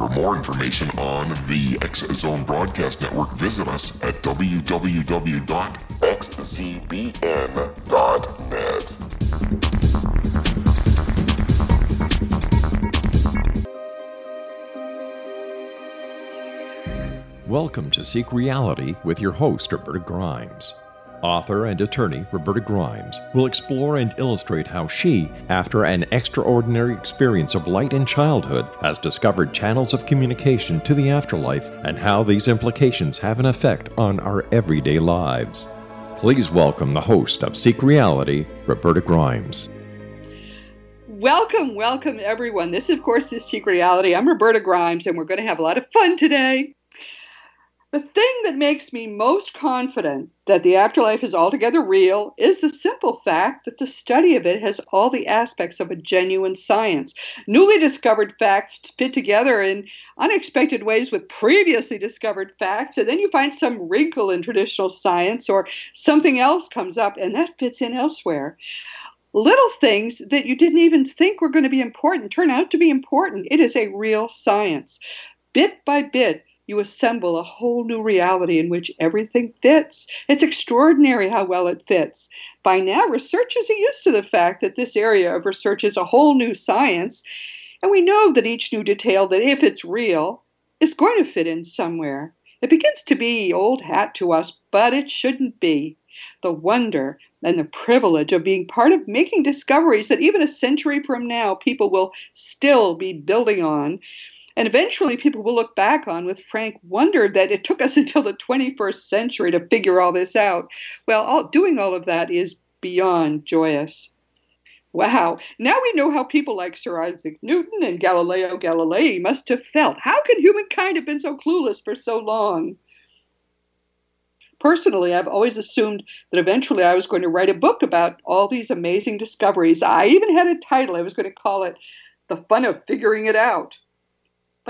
For more information on the X Zone Broadcast Network, visit us at www.xzbn.net. Welcome to Seek Reality with your host, Roberta Grimes. Author and attorney Roberta Grimes will explore and illustrate how she, after an extraordinary experience of light in childhood, has discovered channels of communication to the afterlife and how these implications have an effect on our everyday lives. Please welcome the host of Seek Reality, Roberta Grimes. Welcome, welcome everyone. This, of course, is Seek Reality. I'm Roberta Grimes, and we're going to have a lot of fun today. The thing that makes me most confident that the afterlife is altogether real is the simple fact that the study of it has all the aspects of a genuine science. Newly discovered facts fit together in unexpected ways with previously discovered facts, and then you find some wrinkle in traditional science or something else comes up, and that fits in elsewhere. Little things that you didn't even think were going to be important turn out to be important. It is a real science. Bit by bit, you assemble a whole new reality in which everything fits. It's extraordinary how well it fits. By now, researchers are used to the fact that this area of research is a whole new science, and we know that each new detail, that if it's real, is going to fit in somewhere. It begins to be old hat to us, but it shouldn't be. The wonder and the privilege of being part of making discoveries that even a century from now people will still be building on and eventually, people will look back on with frank wonder that it took us until the 21st century to figure all this out. Well, all, doing all of that is beyond joyous. Wow, now we know how people like Sir Isaac Newton and Galileo Galilei must have felt. How can humankind have been so clueless for so long? Personally, I've always assumed that eventually I was going to write a book about all these amazing discoveries. I even had a title. I was going to call it The Fun of Figuring It Out.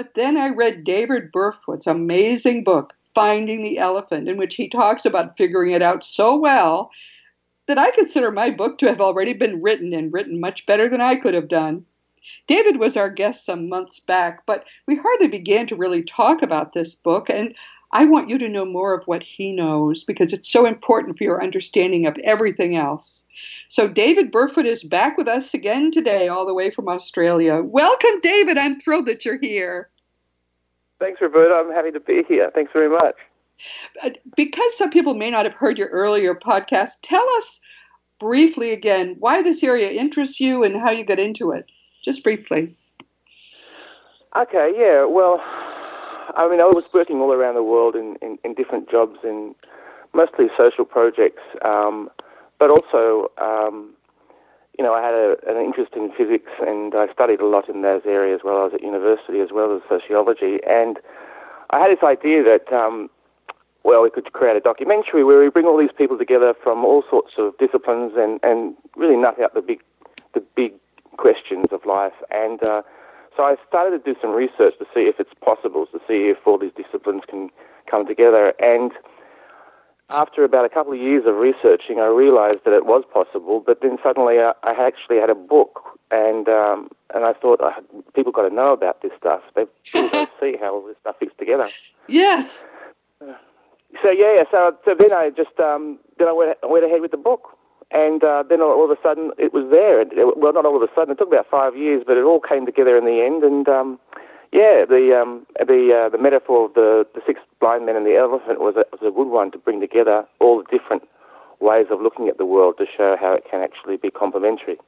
But then I read David Burfoot's amazing book, Finding the Elephant, in which he talks about figuring it out so well that I consider my book to have already been written and written much better than I could have done. David was our guest some months back, but we hardly began to really talk about this book, and I want you to know more of what he knows because it's so important for your understanding of everything else. So, David Burfoot is back with us again today, all the way from Australia. Welcome, David. I'm thrilled that you're here. Thanks, Roberta. I'm happy to be here. Thanks very much. Uh, because some people may not have heard your earlier podcast, tell us briefly again why this area interests you and how you got into it. Just briefly. Okay, yeah. Well, I mean, I was working all around the world in, in, in different jobs in mostly social projects, um, but also, um, you know, I had a, an interest in physics and I studied a lot in those areas while I was at university as well as sociology. And I had this idea that, um, well, we could create a documentary where we bring all these people together from all sorts of disciplines and, and really nut out the big, the big questions of life. And uh, so I started to do some research to see if it's possible, to see if all these disciplines can come together. And after about a couple of years of researching, I realized that it was possible. But then suddenly I, I actually had a book, and um, and I thought oh, people got to know about this stuff. They to see how all this stuff fits together. Yes. So yeah, so so then I just um, then I went went ahead with the book and uh, then all of a sudden it was there. Well, not all of a sudden. It took about five years, but it all came together in the end. And um, yeah, the um, the uh, the metaphor of the the six blind men and the elephant was a, was a good one to bring together all the different ways of looking at the world to show how it can actually be complementary.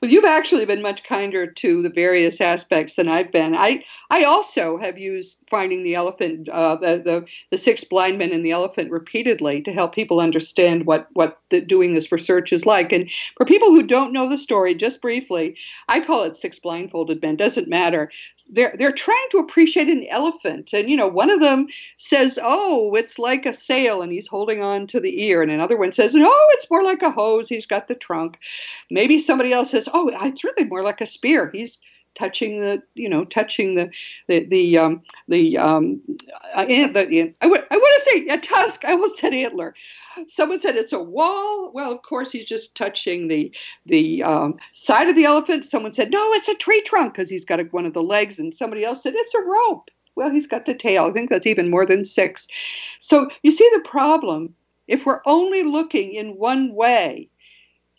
Well, you've actually been much kinder to the various aspects than I've been. I I also have used finding the elephant, uh, the, the the six blind men and the elephant repeatedly to help people understand what what the, doing this research is like. And for people who don't know the story, just briefly, I call it six blindfolded men. Doesn't matter. They're they're trying to appreciate an elephant. And you know one of them says oh it's like a sail and he's holding on to the ear. And another one says no it's more like a hose. He's got the trunk. Maybe somebody else says oh it's really more like a spear. He's touching the you know touching the the the um the um uh, the I, would, I want to say a tusk I almost said antler someone said it's a wall. Well, of course, he's just touching the the um, side of the elephant. Someone said no, it's a tree trunk because he's got a, one of the legs, and somebody else said it's a rope. Well, he's got the tail. I think that's even more than six. So you see the problem. If we're only looking in one way,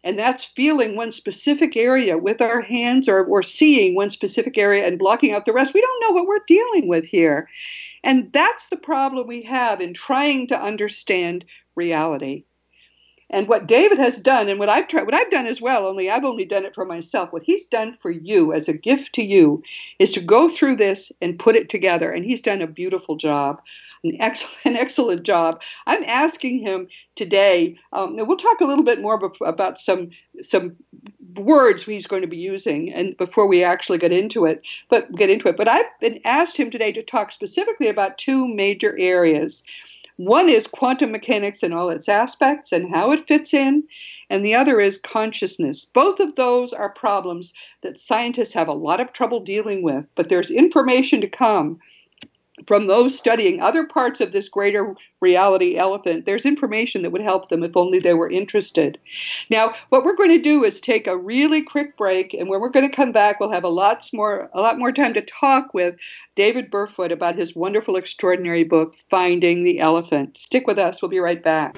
and that's feeling one specific area with our hands or, or seeing one specific area and blocking out the rest, we don't know what we're dealing with here. And that's the problem we have in trying to understand reality. And what David has done, and what I've tried, what I've done as well, only I've only done it for myself. What he's done for you as a gift to you is to go through this and put it together. And he's done a beautiful job, an excellent, an excellent job. I'm asking him today. Um, we'll talk a little bit more about some some words he's going to be using, and before we actually get into it, but get into it. But I've been asked him today to talk specifically about two major areas. One is quantum mechanics and all its aspects and how it fits in, and the other is consciousness. Both of those are problems that scientists have a lot of trouble dealing with, but there's information to come from those studying other parts of this greater reality elephant, there's information that would help them if only they were interested. Now, what we're going to do is take a really quick break, and when we're going to come back, we'll have a lot more a lot more time to talk with David Burfoot about his wonderful, extraordinary book, Finding the Elephant. Stick with us. We'll be right back.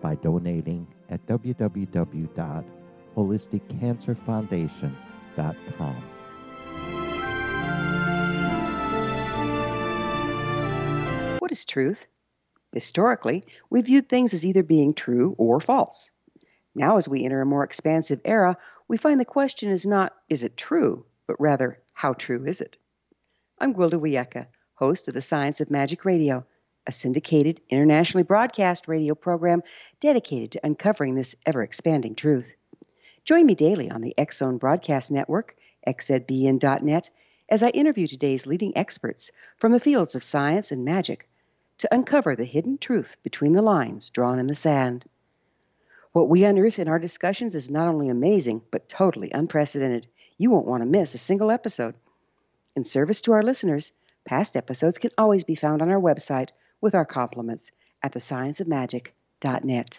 by donating at www.holisticcancerfoundation.com what is truth? Historically, we viewed things as either being true or false. Now, as we enter a more expansive era, we find the question is not, is it true, but rather, how true is it? I'm Gwilda Wiyaka, host of the Science of Magic Radio. A syndicated, internationally broadcast radio program dedicated to uncovering this ever expanding truth. Join me daily on the X Zone Broadcast Network, xzbn.net, as I interview today's leading experts from the fields of science and magic to uncover the hidden truth between the lines drawn in the sand. What we unearth in our discussions is not only amazing, but totally unprecedented. You won't want to miss a single episode. In service to our listeners, past episodes can always be found on our website with our compliments at thescienceofmagic.net.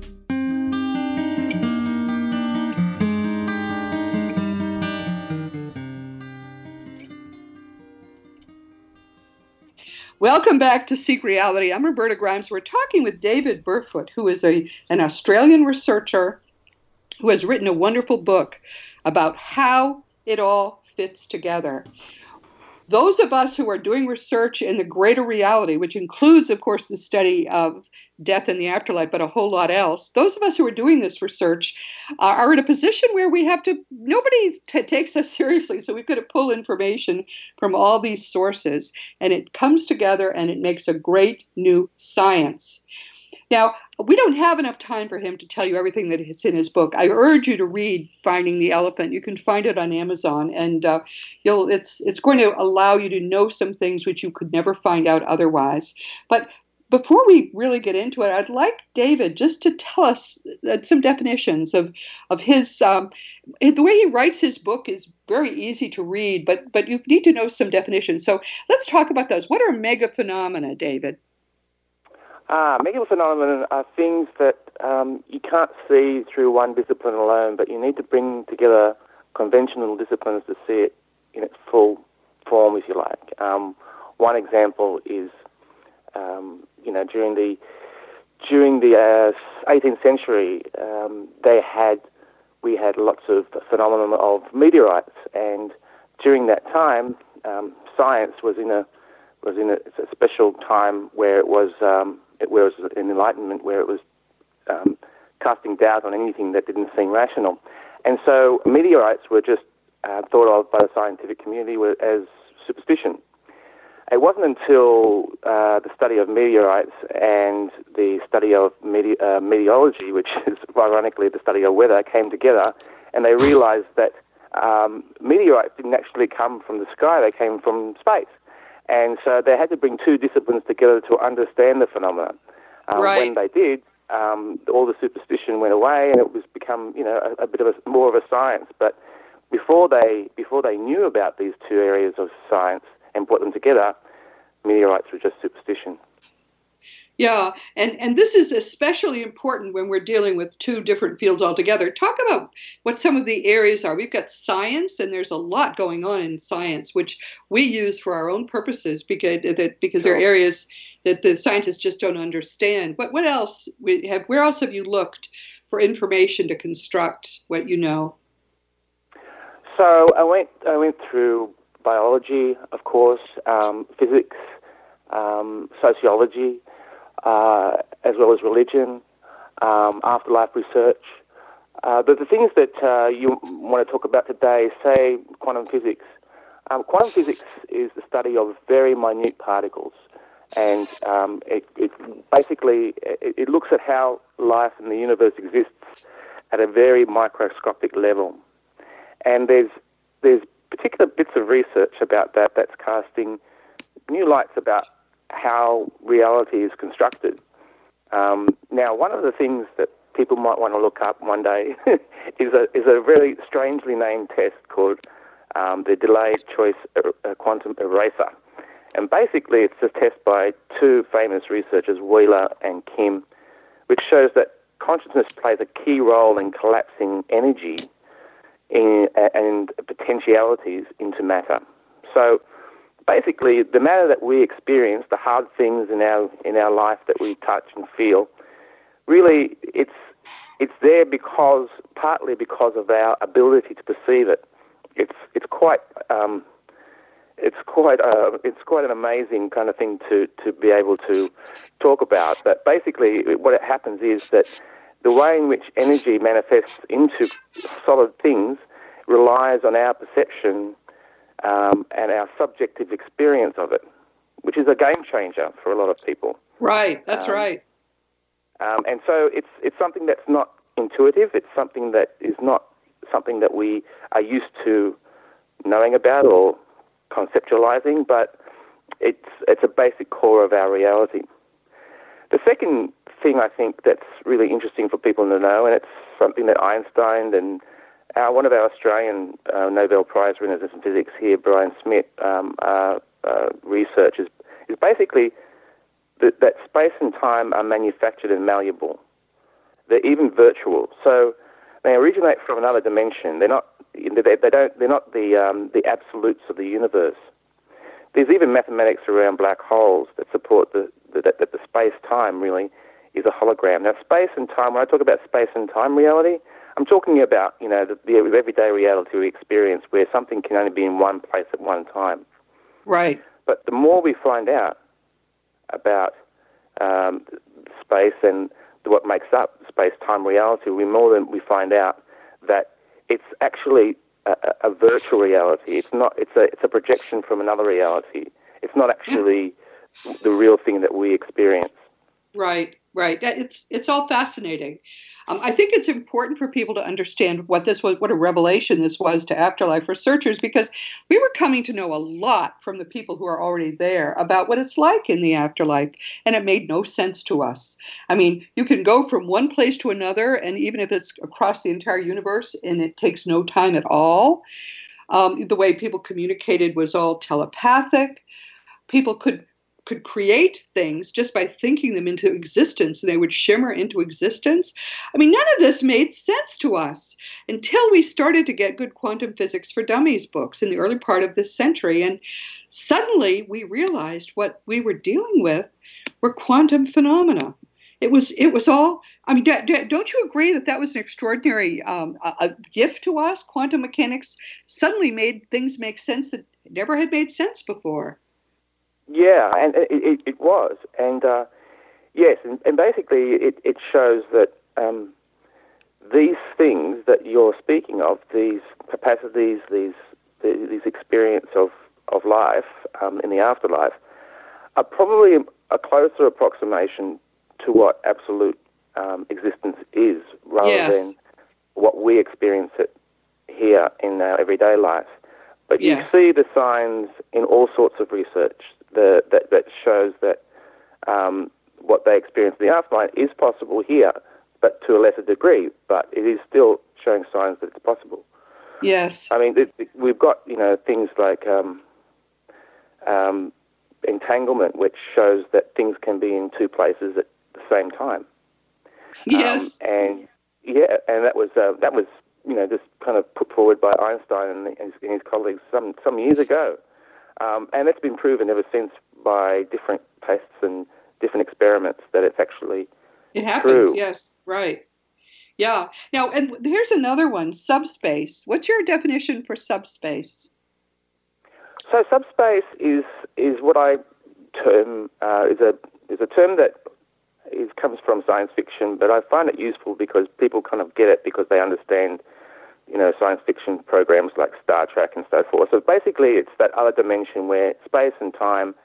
Welcome back to Seek Reality. I'm Roberta Grimes. We're talking with David Burfoot, who is a, an Australian researcher who has written a wonderful book about how it all fits together those of us who are doing research in the greater reality, which includes, of course, the study of death and the afterlife, but a whole lot else, those of us who are doing this research uh, are in a position where we have to, nobody t- takes us seriously. So we've got to pull information from all these sources, and it comes together and it makes a great new science. Now, we don't have enough time for him to tell you everything that is in his book. I urge you to read Finding the Elephant. You can find it on Amazon, and uh, you'll it's it's going to allow you to know some things which you could never find out otherwise. But before we really get into it, I'd like David just to tell us uh, some definitions of of his. Um, the way he writes his book is very easy to read, but but you need to know some definitions. So let's talk about those. What are mega phenomena, David? Ah, mega phenomena are things that um, you can't see through one discipline alone, but you need to bring together conventional disciplines to see it in its full form, if you like. Um, one example is, um, you know, during the during the uh, 18th century, um, they had we had lots of phenomena of meteorites, and during that time, um, science was in a was in a, a special time where it was um, where it was an enlightenment, where it was um, casting doubt on anything that didn't seem rational. And so meteorites were just uh, thought of by the scientific community as superstition. It wasn't until uh, the study of meteorites and the study of mete- uh, meteorology, which is ironically the study of weather, came together, and they realized that um, meteorites didn't actually come from the sky, they came from space. And so they had to bring two disciplines together to understand the phenomenon. Um, right. When they did, um, all the superstition went away, and it was become, you know, a, a bit of a, more of a science. But before they before they knew about these two areas of science and put them together, meteorites were just superstition. Yeah, and, and this is especially important when we're dealing with two different fields altogether. Talk about what some of the areas are. We've got science, and there's a lot going on in science, which we use for our own purposes because that because there are areas that the scientists just don't understand. But what else we have? Where else have you looked for information to construct what you know? So I went I went through biology, of course, um, physics, um, sociology uh, as well as religion, um, afterlife research. Uh, but the things that uh, you want to talk about today, say quantum physics. Um, quantum physics is the study of very minute particles, and um, it, it, basically it, it looks at how life in the universe exists at a very microscopic level. And there's there's particular bits of research about that that's casting new lights about how reality is constructed. Um, now, one of the things that people might want to look up one day is a is a very strangely named test called um, the Delayed Choice uh, Quantum Eraser, and basically it's a test by two famous researchers, Wheeler and Kim, which shows that consciousness plays a key role in collapsing energy in, and potentialities into matter. So basically, the matter that we experience, the hard things in our in our life that we touch and feel, really it's it's there because partly because of our ability to perceive it. It's it's quite um, it's quite uh, it's quite an amazing kind of thing to to be able to talk about. But basically, what it happens is that the way in which energy manifests into solid things relies on our perception um, and our subjective experience of it, which is a game changer for a lot of people. Right, that's um, right. Um, and so it's it's something that's not intuitive. It's something that is not something that we are used to knowing about or conceptualizing, but it's it's a basic core of our reality. The second thing I think that's really interesting for people to know, and it's something that Einstein and our, one of our Australian uh, Nobel Prize winners in physics here, Brian Schmidt, um, uh, uh, research is, is basically that, that space and time are manufactured and malleable. They're even virtual. So they originate from another dimension. They're not. They, they don't. They're not the um, the absolutes of the universe. There's even mathematics around black holes that support the, the that, that the space time really is a hologram. Now, space and time. When I talk about space and time reality, I'm talking about, you know, the, the everyday reality we experience where something can only be in one place at one time. Right. But the more we find out about um, space and what makes up space-time reality, we more than we find out that it's actually a, a, virtual reality. It's not. It's a. It's a projection from another reality. It's not actually the real thing that we experience. Right. Right. It's it's all fascinating. Um, I think it's important for people to understand what this was, what a revelation this was to afterlife researchers, because we were coming to know a lot from the people who are already there about what it's like in the afterlife, and it made no sense to us. I mean, you can go from one place to another, and even if it's across the entire universe, and it takes no time at all. Um, the way people communicated was all telepathic. People could could create things just by thinking them into existence and they would shimmer into existence. I mean, none of this made sense to us until we started to get good quantum physics for dummies books in the early part of this century. And suddenly we realized what we were dealing with were quantum phenomena. It was, it was all, I mean, don't you agree that that was an extraordinary um, a, a gift to us? Quantum mechanics suddenly made things make sense that never had made sense before. Yeah, and it, it, it was, and uh, yes, and, and basically it, it shows that um, these things that you're speaking of, these capacities, these these experience of of life um, in the afterlife, are probably a closer approximation to what absolute um, existence is, rather yes. than what we experience it here in our everyday life. But yes. you see the signs in all sorts of research the, that, that shows that um, what they experience in the afterlife is possible here, but to a lesser degree. But it is still showing signs that it's possible. Yes. I mean, it, it, we've got you know things like um, um, entanglement, which shows that things can be in two places at the same time. Yes. Um, and yeah, and that was uh, that was you know just kind of put forward by Einstein and his, and his colleagues some some years ago. Um, and it's been proven ever since by different tests and different experiments that it's actually it happens. True. Yes, right. Yeah. Now, and here's another one: subspace. What's your definition for subspace? So, subspace is is what I term uh, is a is a term that is comes from science fiction, but I find it useful because people kind of get it because they understand you know, science fiction programs like Star Trek and so forth. So basically, it's that other dimension where space and time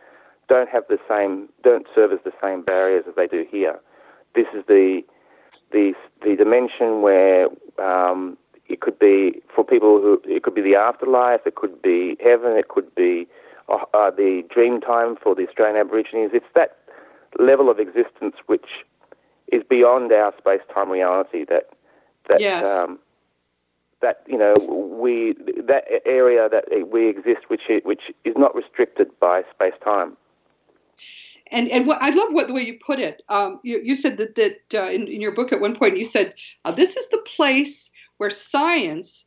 don't have the same, don't serve as the same barriers as they do here. This is the the the dimension where um, it could be for people who it could be the afterlife, it could be heaven, it could be uh, the dream time for the Australian Aborigines. It's that level of existence which is beyond our space-time reality. That that Yes. um, that you know we that area that we exist, which i- which is not restricted by space-time. And and what I love what the way you put it. Um, you, you said that that uh, in, in your book at one point you said uh, this is the place where science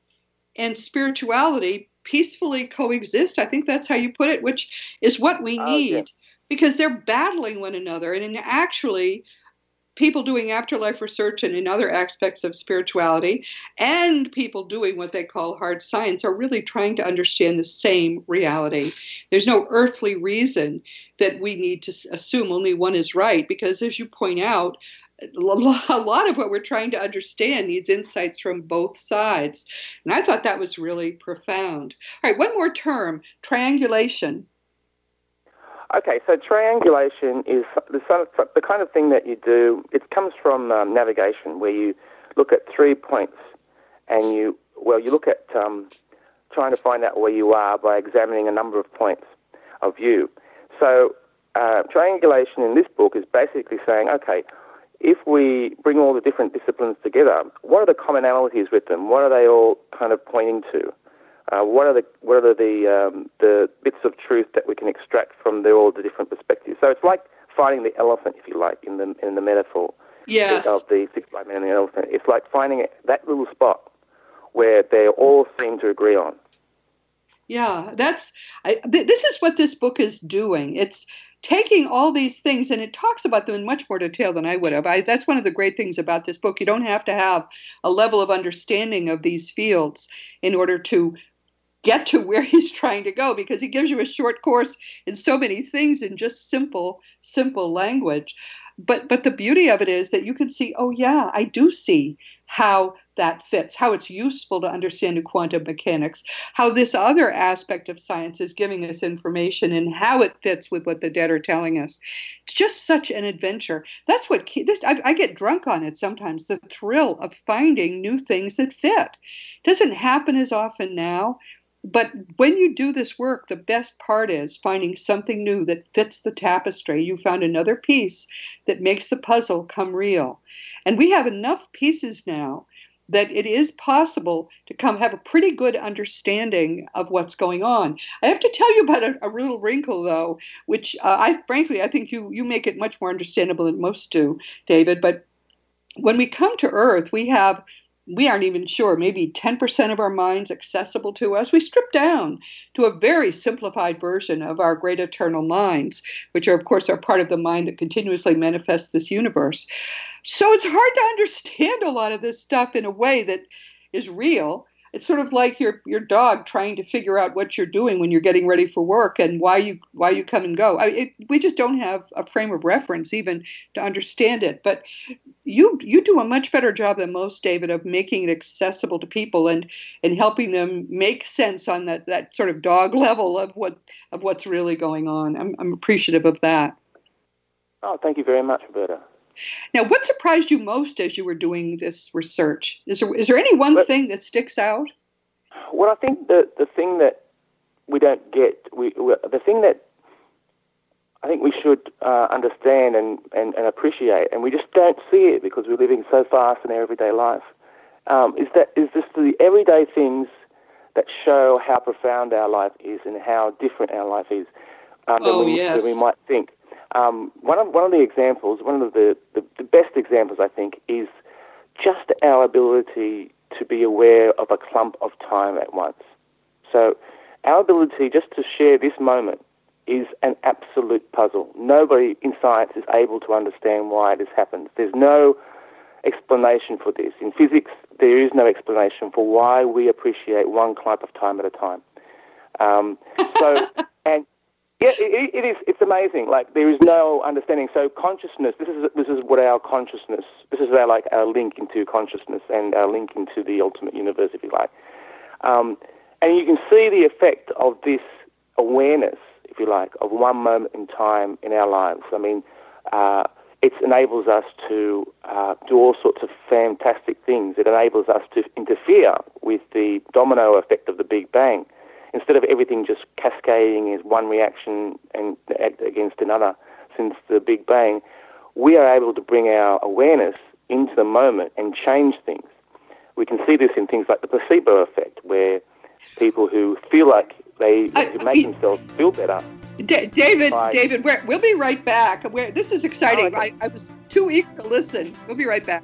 and spirituality peacefully coexist. I think that's how you put it, which is what we Oh, need yeah. because they're battling one another. And in actually, people doing afterlife research and in other aspects of spirituality, and people doing what they call hard science are really trying to understand the same reality. There's no earthly reason that we need to assume only one is right because, as you point out, a lot of what we're trying to understand needs insights from both sides. And I thought that was really profound. All right, one more term triangulation. Okay, so triangulation is the, the kind of thing that you do. It comes from um, navigation, where you look at three points, and you well, you look at um, trying to find out where you are by examining a number of points of view. So uh, triangulation in this book is basically saying, okay, if we bring all the different disciplines together, what are the commonalities with them? What are they all kind of pointing to? Uh, what are the what are the um, the bits of truth that we can extract from the, all the different perspectives? So it's like finding the elephant, if you like, in the in the metaphor Yes. of the six blind men and the elephant. It's like finding it, that little spot where they all seem to agree on. Yeah, that's I, th- this is what this book is doing. It's taking all these things and it talks about them in much more detail than I would have. I, that's one of the great things about this book. You don't have to have a level of understanding of these fields in order to get to where he's trying to go because he gives you a short course in so many things in just simple simple language. But but the beauty of it is that you can see, oh yeah, I do see how that fits, how it's useful to understand quantum mechanics, how this other aspect of science is giving us information and how it fits with what the dead are telling us. It's just such an adventure. That's what this, I, I get drunk on it sometimes. The thrill of finding new things that fit it doesn't happen as often now. But when you do this work, the best part is finding something new that fits the tapestry. You found another piece that makes the puzzle come real. And we have enough pieces now that it is possible to come have a pretty good understanding of what's going on. I have to tell you about a, a little wrinkle, though, which uh, I frankly I think you you make it much more understandable than most do, David. But when we come to Earth, we have we aren't even sure maybe 10% of our minds accessible to us we strip down to a very simplified version of our great eternal minds which are of course are part of the mind that continuously manifests this universe. So it's hard to understand a lot of this stuff in a way that is real it's sort of like your your dog trying to figure out what you're doing when you're getting ready for work and why you why you come and go. I, it, we just don't have a frame of reference even to understand it. But you you do a much better job than most, David, of making it accessible to people and and helping them make sense on that that sort of dog level of what of what's really going on. I'm I'm appreciative of that. Oh, thank you very much, Roberta. Now, what surprised you most as you were doing this research? Is there is there any one Well- thing that sticks out? Well, I think the the thing that we don't get, we, we the thing that I think we should uh, understand and, and, and appreciate, and we just don't see it because we're living so fast in our everyday life, um, is that is just the everyday things that show how profound our life is and how different our life is um, Oh, than, we, yes. than we might think. Um, one of one of the examples, one of the, the, the best examples, I think, is just our ability to be aware of a clump of time at once. So, our ability just to share this moment is an absolute puzzle. Nobody in science is able to understand why it has happened. There's no explanation for this. In physics, there is no explanation for why we appreciate one clump of time at a time. Um, so, and yeah, it, it is. It's amazing. Like there is no understanding. So consciousness. This is this is what our consciousness. This is our like our link into consciousness and our link into the ultimate universe, if you like. Um, and you can see the effect of this awareness, if you like, of one moment in time in our lives. I mean, uh, it enables us to uh, do all sorts of fantastic things. It enables us to interfere with the domino effect of the Big Bang instead of everything just cascading as one reaction and against another since the Big Bang, we are able to bring our awareness into the moment and change things. We can see this in things like the placebo effect, where people who feel like they I- make I- themselves feel better. Da- David, Bye. David, we're, we'll be right back. We're, this is exciting. Oh, okay. I, I was too eager to listen. We'll be right back.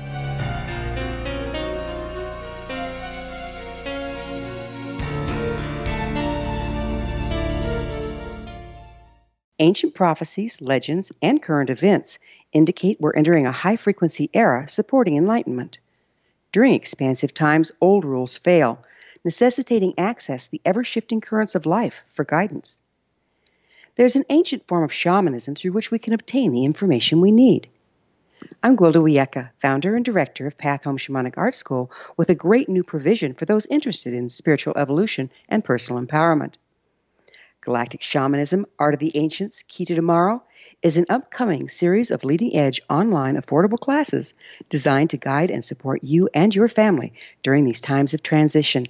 Ancient prophecies, legends, and current events indicate we're entering a high frequency era supporting enlightenment. During expansive times, old rules fail, necessitating access the ever shifting currents of life for guidance. There's an ancient form of shamanism through which we can obtain the information we need. I'm Gwilda Wiyaka, founder and director of Path Home Shamanic Art School, with a great new provision for those interested in spiritual evolution and personal empowerment. Galactic Shamanism, Art of the Ancients, Key to Tomorrow is an upcoming series of leading edge online affordable classes designed to guide and support you and your family during these times of transition.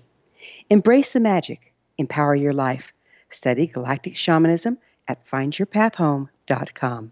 Embrace the magic, empower your life. Study Galactic Shamanism at findyourpathhome.com.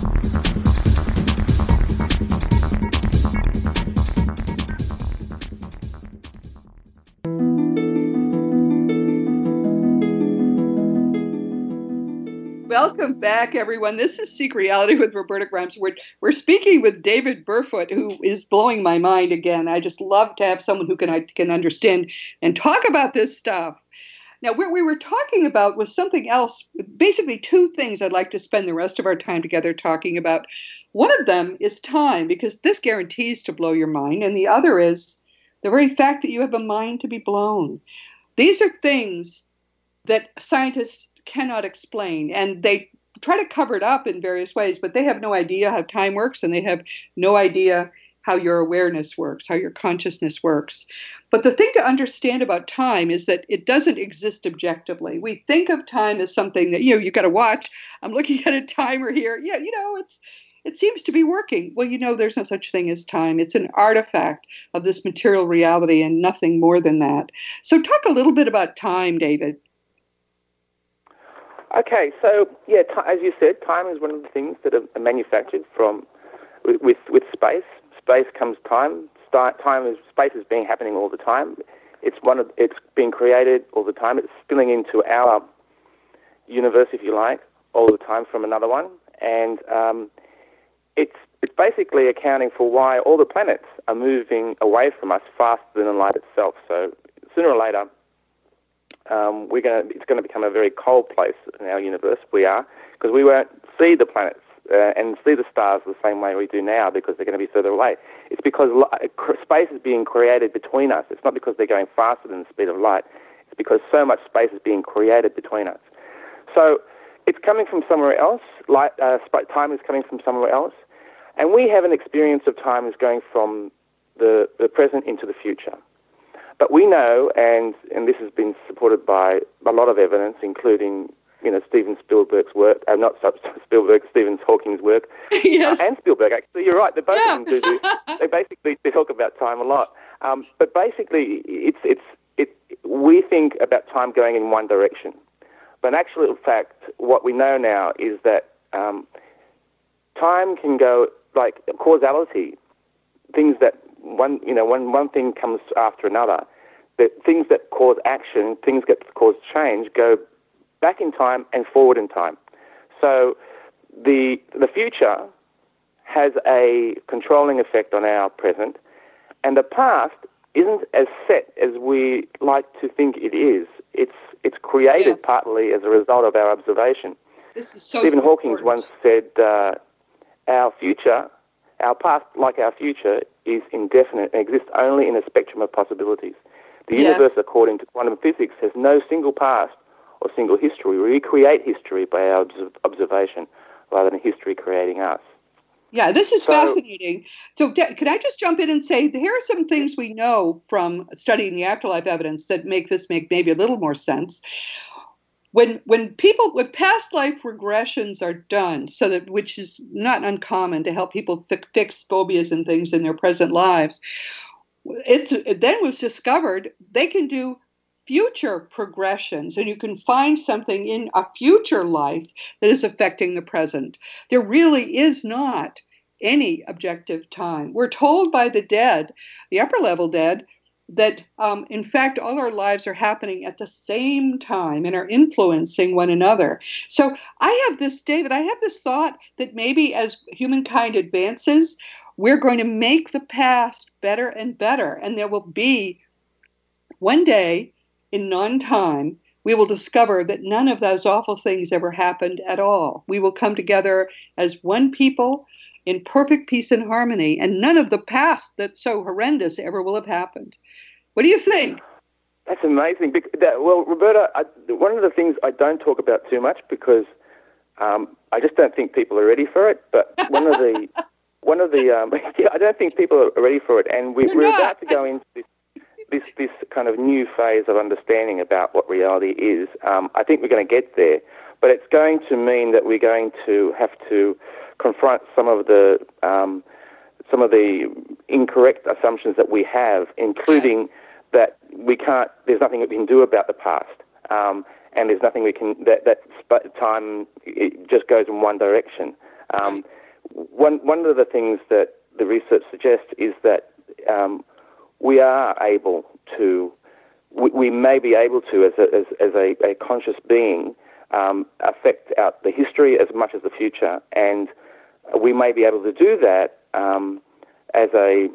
Welcome back, everyone. This is Seek Reality with Roberta Grimes. We're, we're speaking with David Burfoot, who is blowing my mind again. I just love to have someone who can I can understand and talk about this stuff. Now, what we were talking about was something else, basically, two things I'd like to spend the rest of our time together talking about. One of them is time, because this guarantees to blow your mind, and the other is the very fact that you have a mind to be blown. These are things that scientists cannot explain, and they try to cover it up in various ways, but they have no idea how time works, and they have no idea how your awareness works, how your consciousness works. But the thing to understand about time is that it doesn't exist objectively. We think of time as something that, you know, you got to watch. I'm looking at a timer here. Yeah, you know, it's it seems to be working. Well, you know, there's no such thing as time. It's an artifact of this material reality and nothing more than that. So, talk a little bit about time, David. Okay, so yeah, t- as you said, time is one of the things that are manufactured from with with, with space. Space comes time. time is space is being happening all the time. It's one of it's being created all the time. It's spilling into our universe, if you like, all the time from another one, and um, it's it's basically accounting for why all the planets are moving away from us faster than light itself. So sooner or later, um, we're going to, it's going to become a very cold place in our universe. We are because we won't see the planets uh, and see the stars the same way we do now because they're going to be further away. It's because space is being created between us. It's not because they're going faster than the speed of light. It's because so much space is being created between us. So it's coming from somewhere else. Light, uh, time is coming from somewhere else, and we have an experience of time as going from the, the present into the future. But we know, and, and this has been supported by a lot of evidence, including you know Steven Spielberg's work, uh, not Spielberg, Stephen Hawking's work, yes. uh, and Spielberg. Actually, you're right. They both yeah. of them do. do they basically they talk about time a lot. Um, but basically, it's it's it. We think about time going in one direction, but in actual fact, what we know now is that um, time can go like causality. Things that one you know when one thing comes after another that things that cause action, things that cause change, go back in time and forward in time. So the the future has a controlling effect on our present, and the past isn't as set as we like to think it is. It's it's created yes. partly as a result of our observation. This is so Stephen Hawking once said, uh, "Our future, our past, like our future, is indefinite and exists only in a spectrum of possibilities." The yes. universe, according to quantum physics, has no single past or single history. We recreate history by our observation rather than history creating us. Yeah, this is so, fascinating. So, could I just jump in and say here are some things we know from studying the afterlife evidence that make this make maybe a little more sense. When when people when past life regressions are done, so that which is not uncommon to help people fi- fix phobias and things in their present lives, it, then was discovered they can do future progressions and you can find something in a future life that is affecting the present. There really is not any objective time. We're told by the dead, the upper level dead, that um, in fact all our lives are happening at the same time and are influencing one another. So I have this, David, I have this thought that maybe as humankind advances, we're going to make the past better and better. And there will be one day in non time, we will discover that none of those awful things ever happened at all. We will come together as one people in perfect peace and harmony, and none of the past that's so horrendous ever will have happened. What do you think? That's amazing. Well, Roberta, I, one of the things I don't talk about too much because um, I just don't think people are ready for it. But one of the one of the um, yeah, I don't think people are ready for it, and we, are about to go into this, this this kind of new phase of understanding about what reality is. Um, I think we're going to get there, but it's going to mean that we're going to have to confront some of the um, some of the incorrect assumptions that we have, including yes. that we can't. There's nothing we can do about the past. Um, and there's nothing we can that that time it just goes in one direction. Um, one one of the things that the research suggests is that um, we are able to, we, we, may be able to, as a, as, as a, a conscious being, um, affect out the history as much as the future, and we may be able to do that um, as a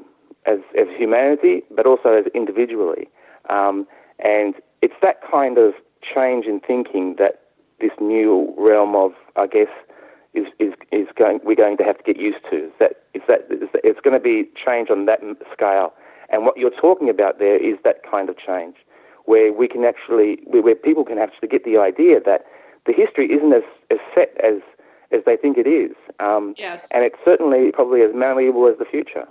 as, as humanity, but also as individually. Um, and it's that kind of change in thinking that this new realm of, I guess, is, is, is going we're going to have to get used to. Is that is that is that it's going to be change on that scale. And what you're talking about there is that kind of change, where we can actually, where people can actually get the idea that the history isn't as, as set as as they think it is. Um, yes. And it's certainly probably as malleable as the future.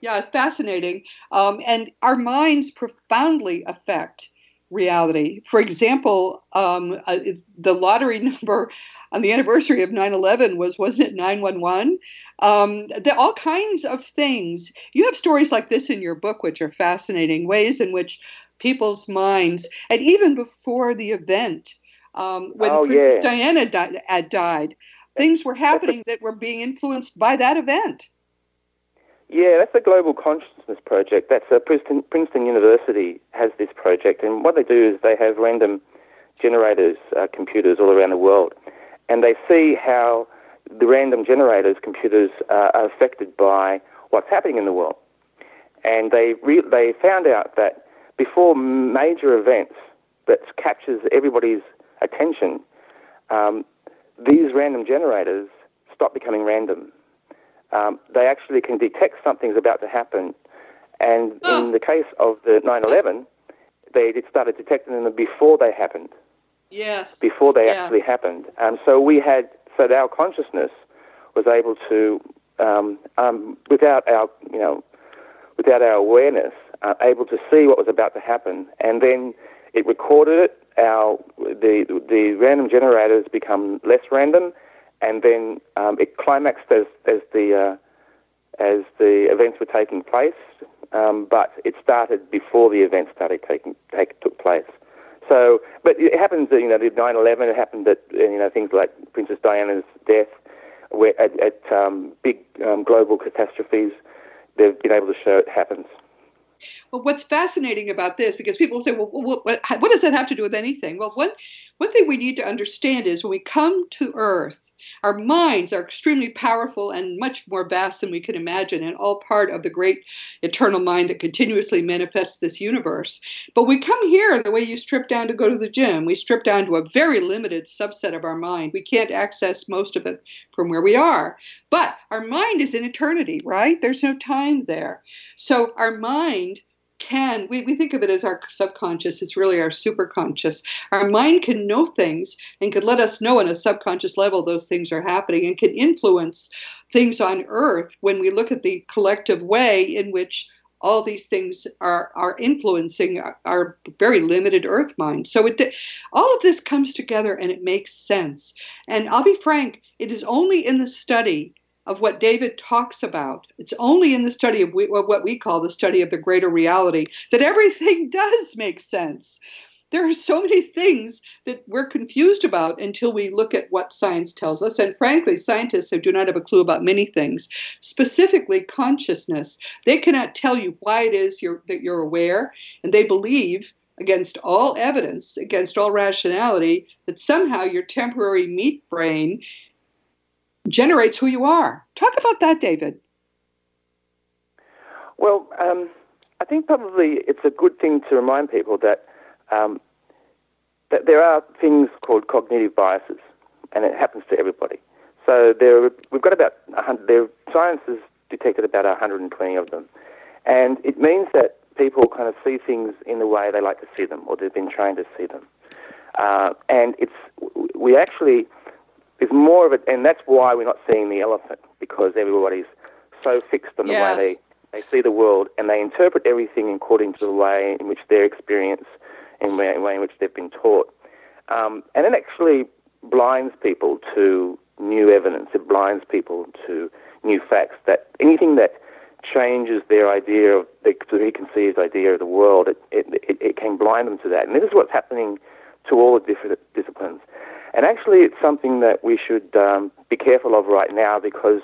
Yeah, fascinating. Um, and our minds profoundly affect reality. For example, um, uh, the lottery number on the anniversary of 9/11 was wasn't it 911? Um, all kinds of things. You have stories like this in your book, which are fascinating. Ways in which people's minds, and even before the event, um, when oh, Princess yeah. Diana di- had died, things were happening that were being influenced by that event. Yeah, that's the Global Project. That's a Princeton, Princeton University has this project, and what they do is they have random generators, uh, computers all around the world, and they see how the random generators, computers, uh, are affected by what's happening in the world. And they re- they found out that before major events that captures everybody's attention, um, these random generators stop becoming random um, they actually can detect something's about to happen. And oh. in the case of the 9/11, they started detecting them before they happened. Yes. Before they yeah. actually happened. And so we had, so our consciousness was able to, um, um, without our, you know, without our awareness, uh, able to see what was about to happen, and then it recorded it. Our the the random generators become less random, and then um, it climaxed as as the uh, as the events were taking place, um, but it started before the event started taking take, took place. So, but it happens you know the 9/11. It happened that you know things like Princess Diana's death, where at, at um, big um, global catastrophes, they've been able to show it happens. Well, what's fascinating about this, because people say, well, what, what, what does that have to do with anything? Well, one, one thing we need to understand is when we come to Earth, our minds are extremely powerful and much more vast than we can imagine, and all part of the great eternal mind that continuously manifests this universe. But we come here the way you strip down to go to the gym. We strip down to a very limited subset of our mind. We can't access most of it from where we are. But our mind is in eternity, right? There's no time there. So our mind can we, we think of it as our subconscious. It's really our superconscious. Our mind can know things and can let us know on a subconscious level those things are happening and can influence things on earth when we look at the collective way in which all these things are are influencing our, our very limited earth mind. So it all of this comes together and it makes sense. And i'll be frank it is only in the study of what David talks about. It's only in the study of, we, what we call the study of the greater reality that everything does make sense. There are so many things that we're confused about until we look at what science tells us. And frankly, scientists do not have a clue about many things, specifically consciousness. They cannot tell you why it is you're, that you're aware, and they believe against all evidence, against all rationality, that somehow your temporary meat brain generates who you are. Talk about that, David. Well, um, I think probably it's a good thing to remind people that um, that there are things called cognitive biases, and it happens to everybody. So there, we've got about 100, there, science has detected about 120 of them, and it means that people kind of see things in the way they like to see them, or they've been trained to see them. Uh, and it's we actually is more of it, and that's why we're not seeing the elephant because everybody's so fixed on the yes. way they, they see the world and they interpret everything according to the way in which their experience and the way in which they've been taught. Um, and it actually blinds people to new evidence. It blinds people to new facts. That anything that changes their idea of their preconceived idea of the world, it, it, it, it can blind them to that. And this is what's happening to all the different disciplines. And actually, it's something that we should um, be careful of right now because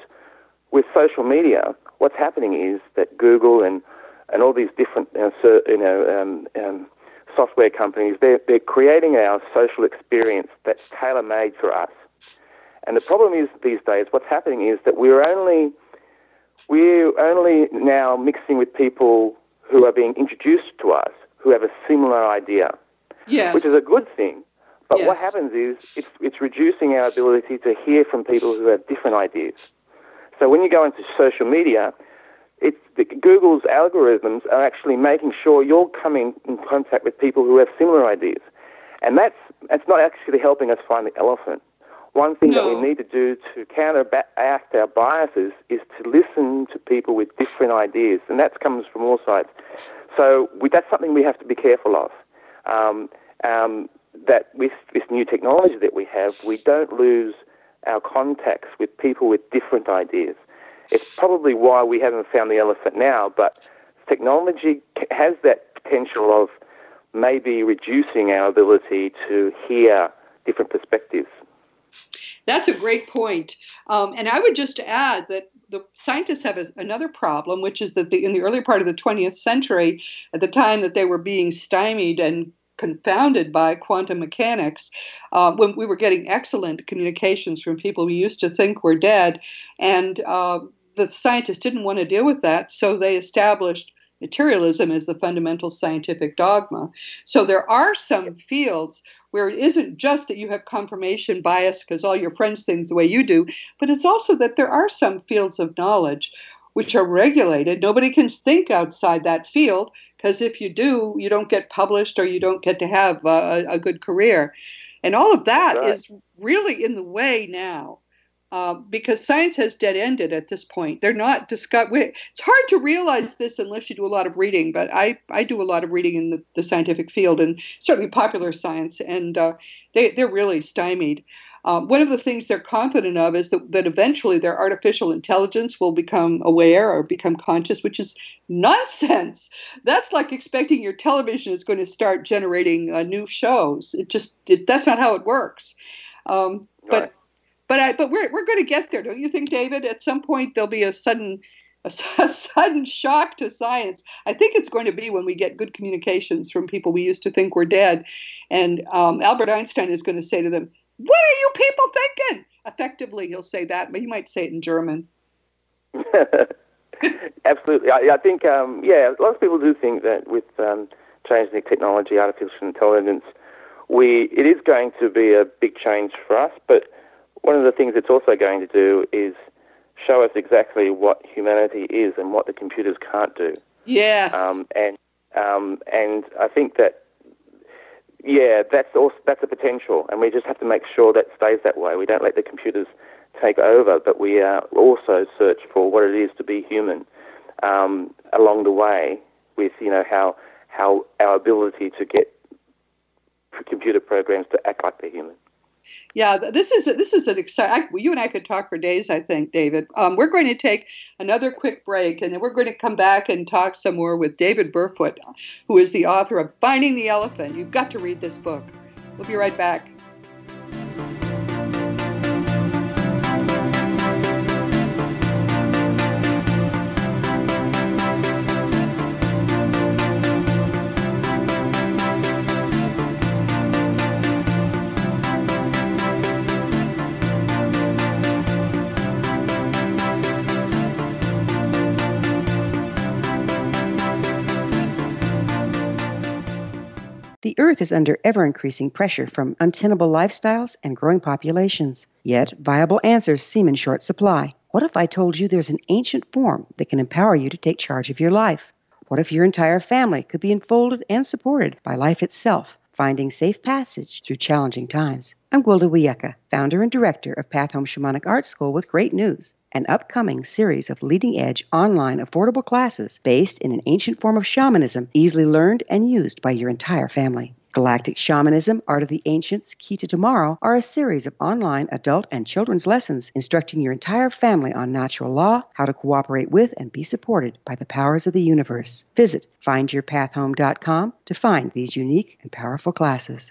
with social media, what's happening is that Google and, and all these different uh, you know, um, um, software companies, they're, they're creating our social experience that's tailor made for us. And the problem is these days, what's happening is that we're only we're only now mixing with people who are being introduced to us who have a similar idea, Yes. which is a good thing. But what happens is it's, it's reducing our ability to hear from people who have different ideas. So when you go into social media, it's the, Google's algorithms are actually making sure you're coming in contact with people who have similar ideas, and that's that's not actually helping us find the elephant. One thing that we need to do to counteract our biases is to listen to people with different ideas, and that comes from all sides. So we, that's something we have to be careful of. Um, um, that with this new technology that we have, we don't lose our contacts with people with different ideas. It's probably why we haven't found the elephant now, but technology has that potential of maybe reducing our ability to hear different perspectives. That's a great point. Um, and I would just add that the scientists have a, another problem, which is that the, in the early part of the 20th century, at the time that they were being stymied and confounded by quantum mechanics, uh, when we were getting excellent communications from people we used to think were dead, and uh, the scientists didn't want to deal with that, so they established materialism as the fundamental scientific dogma. So there are some fields where it isn't just that you have confirmation bias because all your friends think the way you do, but it's also that there are some fields of knowledge which are regulated. Nobody can think outside that field because if you do, you don't get published or you don't get to have a, a good career. And all of that Right. is really in the way now. Uh, because science has dead ended at this point. They're not discuss. It's hard to realize this unless you do a lot of reading. But I, I do a lot of reading in the, the scientific field and certainly popular science, and uh, they they're really stymied. Um, one of the things they're confident of is that, that eventually their artificial intelligence will become aware or become conscious, which is nonsense. That's like expecting your television is going to start generating uh, new shows. It just it, that's not how it works. Um, but Right. but I, but we're we're going to get there, don't you think, David? At some point, there'll be a sudden a, a sudden shock to science. I think it's going to be when we get good communications from people we used to think were dead, and um, Albert Einstein is going to say to them, "What are you people thinking?" Effectively, he'll say that, but he might say it in German. Absolutely. I, I think, um, yeah, a lot of people do think that with um, changing technology, artificial intelligence, we it is going to be a big change for us. But one of the things it's also going to do is show us exactly what humanity is and what the computers can't do. Yes. Um, and um, and I think that yeah, that's also that's a potential, and we just have to make sure that stays that way. We don't let the computers take over, but we uh, also search for what it is to be human um, along the way. With you know how how our ability to get computer programs to act like they're human. Yeah, this is this is an exciting. You and I could talk for days. I think, David. Um, we're going to take another quick break, and then we're going to come back and talk some more with David Burfoot, who is the author of Finding the Elephant. You've got to read this book. We'll be right back. Earth is under ever increasing pressure from untenable lifestyles and growing populations. Yet, viable answers seem in short supply. What if I told you there's an ancient form that can empower you to take charge of your life? What if your entire family could be enfolded and supported by life itself, finding safe passage through challenging times? I'm Gwilda Wiyaka, founder and director of Path Home Shamanic Art School with great news an upcoming series of leading edge online affordable classes based in an ancient form of shamanism easily learned and used by your entire family. Galactic Shamanism, Art of the Ancients, Key to Tomorrow are a series of online adult and children's lessons instructing your entire family on natural law, how to cooperate with and be supported by the powers of the universe. Visit findyourpathhome.com to find these unique and powerful classes.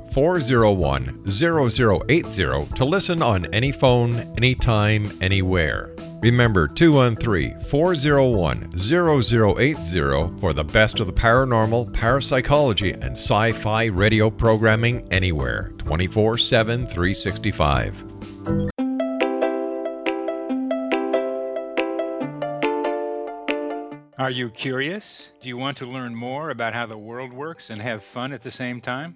401 0080 to listen on any phone, anytime, anywhere. Remember 213 401 0080 for the best of the paranormal, parapsychology, and sci fi radio programming anywhere 24 7 365. Are you curious? Do you want to learn more about how the world works and have fun at the same time?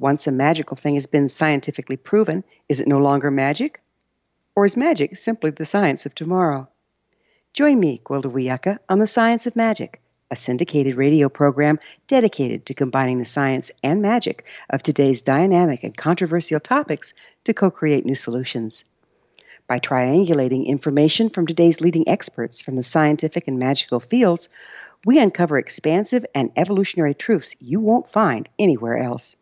Once a magical thing has been scientifically proven, is it no longer magic? Or is magic simply the science of tomorrow? Join me, Gwilda Wiyaka, on The Science of Magic, a syndicated radio program dedicated to combining the science and magic of today's dynamic and controversial topics to co create new solutions. By triangulating information from today's leading experts from the scientific and magical fields, we uncover expansive and evolutionary truths you won't find anywhere else.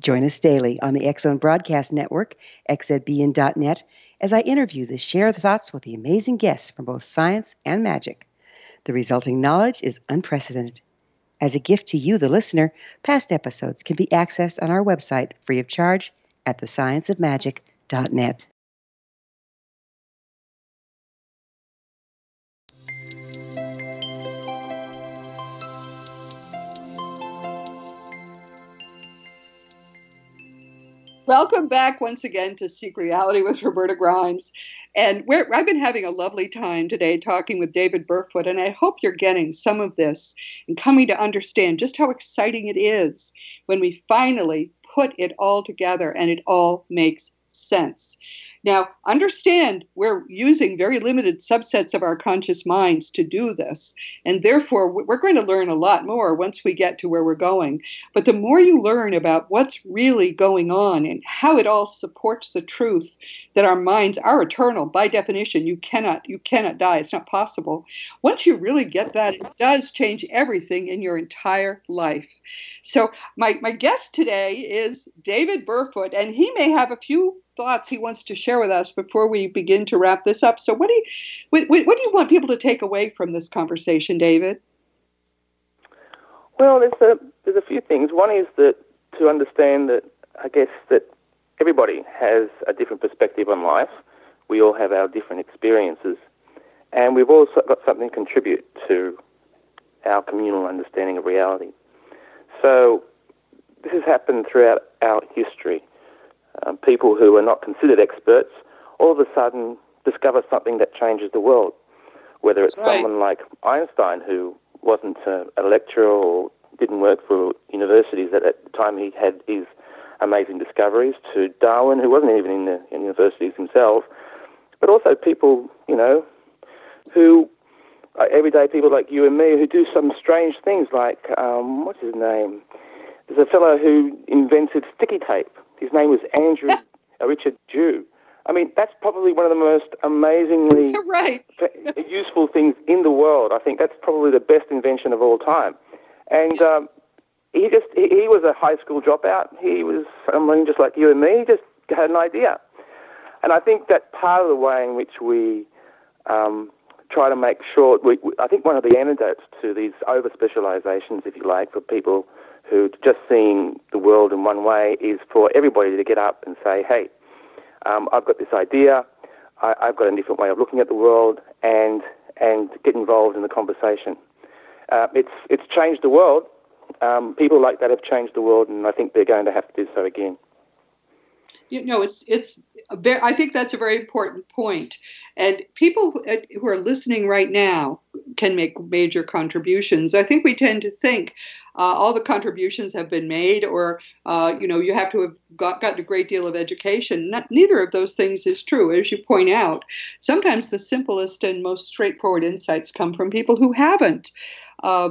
Join us daily on the Zone Broadcast Network, xzbn.net, as I interview the share thoughts with the amazing guests from both science and magic. The resulting knowledge is unprecedented. As a gift to you, the listener, past episodes can be accessed on our website free of charge at thescienceofmagic.net. Welcome back once again to Seek Reality with Roberta Grimes. And I've been having a lovely time today talking with David Burfoot, and I hope you're getting some of this and coming to understand just how exciting it is when we finally put it all together and it all makes sense. Now, understand we're using very limited subsets of our conscious minds to do this, and therefore we're going to learn a lot more once we get to where we're going. But the more you learn about what's really going on and how it all supports the truth that our minds are eternal by definition, you cannot you cannot die. It's not possible. Once you really get that, it does change everything in your entire life. So my, my guest today is David Burfoot, and he may have a few thoughts he wants to share with us before we begin to wrap this up. So, what do you what, what do you want people to take away from this conversation, David? Well, there's a there's a few things. One is that to understand that I guess that everybody has a different perspective on life. We all have our different experiences, and we've all got something to contribute to our communal understanding of reality. So, this has happened throughout our history um, people who are not considered experts all of a sudden discover something that changes the world. Whether it's right. someone like Einstein who wasn't a, a lecturer or didn't work for universities at the time he had his amazing discoveries, to Darwin, who wasn't even in the in universities himself, but also people, you know, who uh, everyday people like you and me who do some strange things like um, what's his name? There's a fellow who invented sticky tape. His name was Andrew uh, Richard Drew. I mean, that's probably one of the most amazingly right. useful things in the world. I think that's probably the best invention of all time. And Yes. um, he just he, he was a high school dropout. He was someone just like you and me. He just had an idea. And I think that part of the way in which we um, try to make sure, we, we, I think one of the antidotes to these over specializations, if you like, for people who just seeing the world in one way is for everybody to get up and say, hey, um, I've got this idea, I, I've got a different way of looking at the world, and and get involved in the conversation. Uh, it's it's changed the world. Um, people like that have changed the world, and I think they're going to have to do so again. you know it's it's very, i think that's a very important point and people uh, who are listening right now can make major contributions i think we tend to think uh, all the contributions have been made or uh, you know you have to have got, gotten a great deal of education Not, neither of those things is true as you point out sometimes the simplest and most straightforward insights come from people who haven't uh,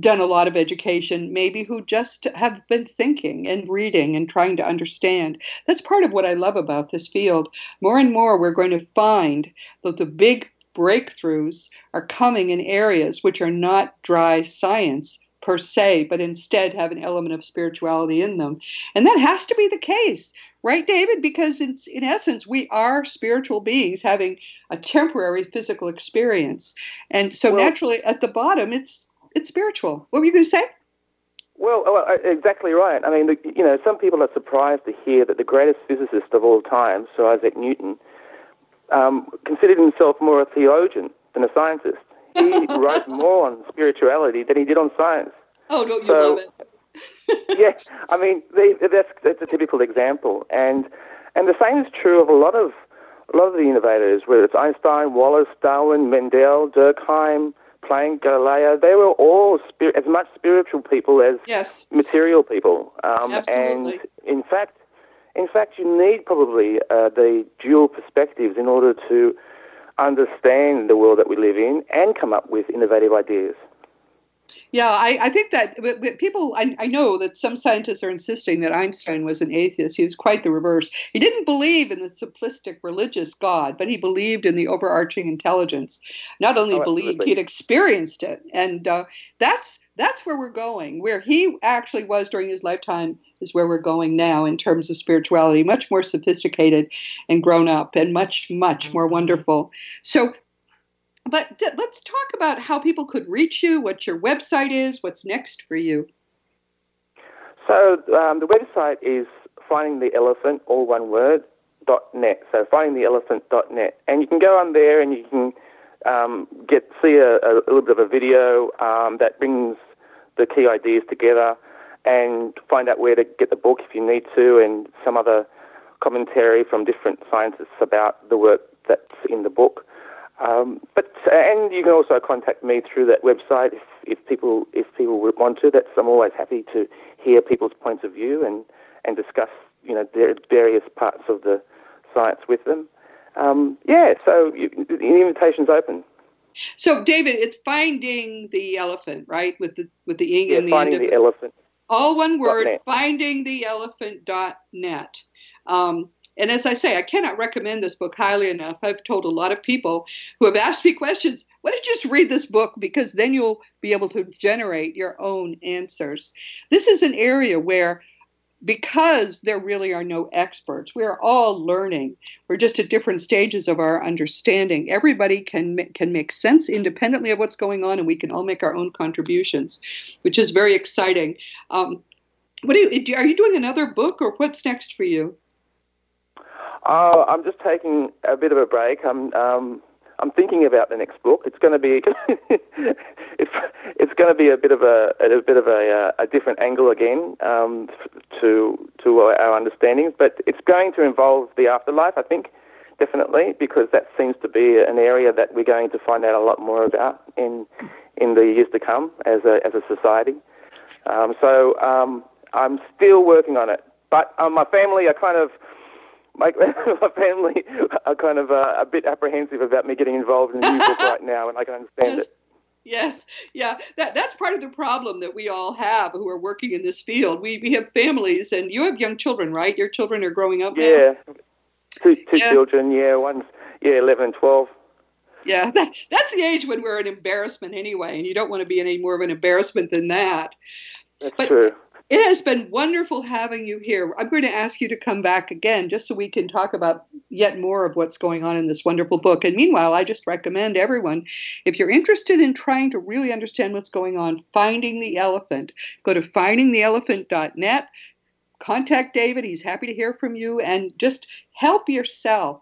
done a lot of education, maybe who just have been thinking and reading and trying to understand. That's part of what I love about this field. More and more, we're going to find that the big breakthroughs are coming in areas which are not dry science per se, but instead have an element of spirituality in them. And that has to be the case, right, David? Because it's, in essence, we are spiritual beings having a temporary physical experience. And so Well- naturally, at the bottom, it's it's spiritual. What were you going to say? Well, well, uh, exactly right. I mean, the, you know, some people are surprised to hear that the greatest physicist of all time, Sir Isaac Newton, um, considered himself more a theologian than a scientist. He wrote more on spirituality than he did on science. Oh, don't you So- love it? yeah, I mean, they, that's that's a typical example, and and the same is true of a lot of a lot of the innovators, whether it's Einstein, Wallace, Darwin, Mendel, Durkheim, Planck, Galileo. They were all spir- as much spiritual people as Yes. material people. Um, Absolutely. And in fact, in fact, you need probably uh, the dual perspectives in order to understand the world that we live in and come up with innovative ideas. Yeah, I, I think that but, but people, I, I know that some scientists are insisting that Einstein was an atheist. He was quite the reverse. He didn't believe in the simplistic religious God, but he believed in the overarching intelligence. Not only Oh, believed, he'd experienced it. And uh, that's, that's where we're going. Where he actually was during his lifetime is where we're going now in terms of spirituality, much more sophisticated and grown up and much, much more wonderful. So but th- let's talk about how people could reach you, what your website is, what's next for you. So um, the website is finding the elephant, all one word, dot net. So findingtheelephant dot net, and you can go on there and you can um, get see a, a little bit of a video um, that brings the key ideas together, and find out where to get the book if you need to, and some other commentary from different scientists about the work that's in the book. Um, but and you can also contact me through that website if, if people if people would want to. That's I'm always happy to hear people's points of view and, and discuss you know their various parts of the science with them. Um, yeah, so you, the invitation's open. So, David, it's finding the elephant, right? With the with the ing Yeah, and the finding the elephant. All one word, net. findingtheelephant.net. Um, and as I say, I cannot recommend this book highly enough. I've told a lot of people who have asked me questions, why don't you just read this book? Because then you'll be able to generate your own answers. This is an area where, because there really are no experts, we are all learning. We're just at different stages of our understanding. Everybody can, can make sense independently of what's going on, and we can all make our own contributions, which is very exciting. Um, what do you, are you doing another book, or what's next for you? Oh, I'm just taking a bit of a break. I'm um, I'm thinking about the next book. It's going to be it's it's going to be a bit of a a bit of a uh, a different angle again um, to to our understandings, but it's going to involve the afterlife. I think definitely because that seems to be an area that we're going to find out a lot more about in in the years to come as a as a society. Um, so um, I'm still working on it, but um, my family are kind of my, my family are kind of uh, a bit apprehensive about me getting involved in the new right now, and I can understand yes. it. Yes, yeah, that that's part of the problem that we all have who are working in this field. We we have families, and you have young children, right? Your children are growing up. Yeah, now? two two yeah. children. Yeah, one's yeah eleven and twelve. Yeah, that, that's the age when we're an embarrassment anyway, and you don't want to be any more of an embarrassment than that. That's but, true. It has been wonderful having you here. I'm going to ask you to come back again just so we can talk about yet more of what's going on in this wonderful book. And meanwhile, I just recommend everyone, if you're interested in trying to really understand what's going on, Finding the Elephant, go to findingtheelephant.net, contact David. He's happy to hear from you, and just help yourself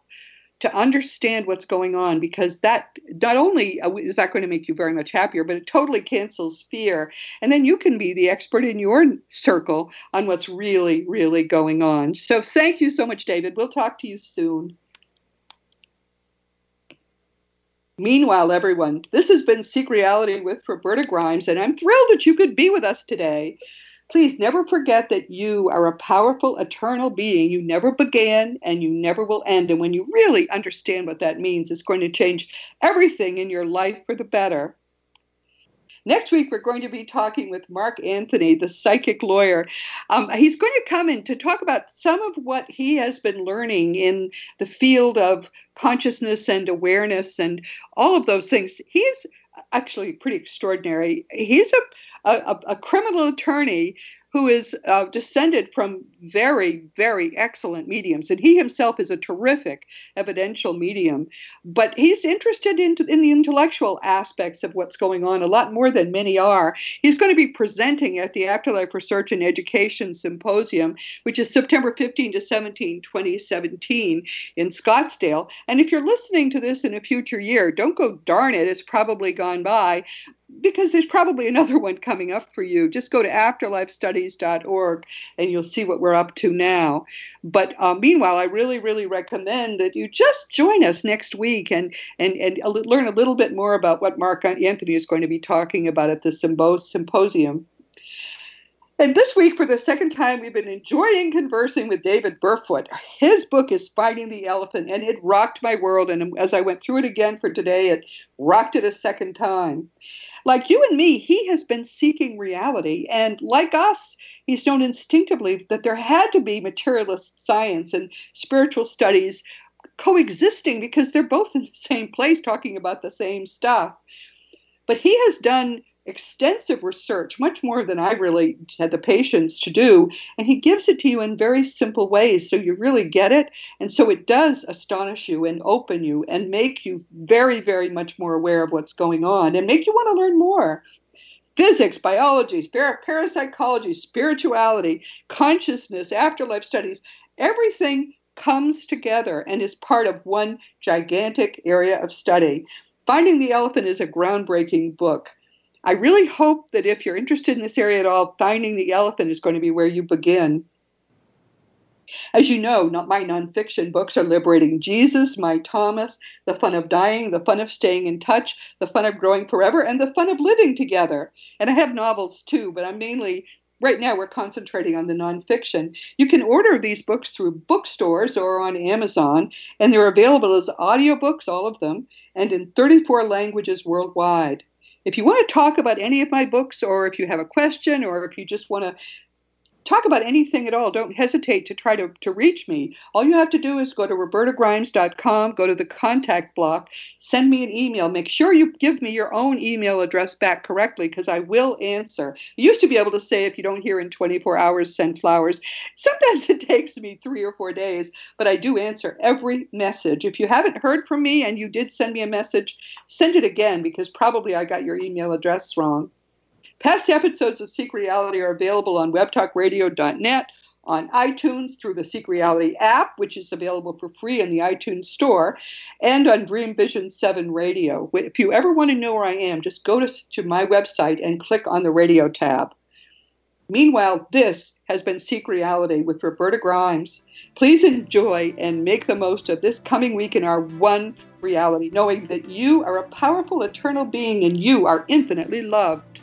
to understand what's going on because that not only uh, is that going to make you very much happier, but it totally cancels fear. And then you can be the expert in your circle on what's really, really going on. So thank you so much, David. We'll talk to you soon. Meanwhile, everyone, this has been Seek Reality with Roberta Grimes, and I'm thrilled that you could be with us today. Please never forget that you are a powerful, eternal being. You never began and you never will end. And when you really understand what that means, it's going to change everything in your life for the better. Next week, we're going to be talking with Mark Anthony, the psychic lawyer. Um, he's going to come in to talk about some of what he has been learning in the field of consciousness and awareness and all of those things. He's actually pretty extraordinary. He's a a, a, criminal attorney who is uh, descended from very, very excellent mediums. And he himself is a terrific evidential medium. But he's interested in, in the intellectual aspects of what's going on a lot more than many are. He's going to be presenting at the Afterlife Research and Education Symposium, which is September 15 to 17, 2017 in Scottsdale. And if you're listening to this in a future year, don't go darn it, it's probably gone by because there's probably another one coming up for you. Just go to afterlifestudies.org and you'll see what we're up to now. But uh, meanwhile, I really, really recommend that you just join us next week and, and, and learn a little bit more about what Mark Anthony is going to be talking about at the symposium. And this week, for the second time, we've been enjoying conversing with David Burfoot. His book is Finding the Elephant, and it rocked my world. And as I went through it again for today, it rocked it a second time. Like you and me, he has been seeking reality. And like us, he's known instinctively that there had to be materialist science and spiritual studies coexisting because they're both in the same place talking about the same stuff. But he has done extensive research, much more than I really had the patience to do. And he gives it to you in very simple ways so you really get it. And so it does astonish you and open you and make you very, very much more aware of what's going on and make you want to learn more. Physics, biology, parapsychology, spirituality, consciousness, afterlife studies, everything comes together and is part of one gigantic area of study. Finding the Elephant is a groundbreaking book. I really hope that if you're interested in this area at all, Finding the Elephant is going to be where you begin. As you know, not my nonfiction books are Liberating Jesus, My Thomas, The Fun of Dying, The Fun of Staying in Touch, The Fun of Growing Forever, and The Fun of Living Together. And I have novels too, but I'm mainly, right now, we're concentrating on the nonfiction. You can order these books through bookstores or on Amazon, and they're available as audiobooks, all of them, and in 34 languages worldwide. If you want to talk about any of my books, or if you have a question, or if you just want to talk about anything at all, don't hesitate to try to, to reach me. All you have to do is go to robertagrimes.com, go to the contact block, send me an email. Make sure you give me your own email address back correctly because I will answer. You used to be able to say if you don't hear in 24 hours, send flowers. Sometimes it takes me three or four days, but I do answer every message. If you haven't heard from me and you did send me a message, send it again because probably I got your email address wrong. Past episodes of Seek Reality are available on webtalkradio.net, on iTunes through the Seek Reality app, which is available for free in the iTunes store, and on Dream Vision 7 Radio. If you ever want to know where I am, just go to, to my website and click on the radio tab. Meanwhile, this has been Seek Reality with Roberta Grimes. Please enjoy and make the most of this coming week in our one reality, knowing that you are a powerful eternal being and you are infinitely loved.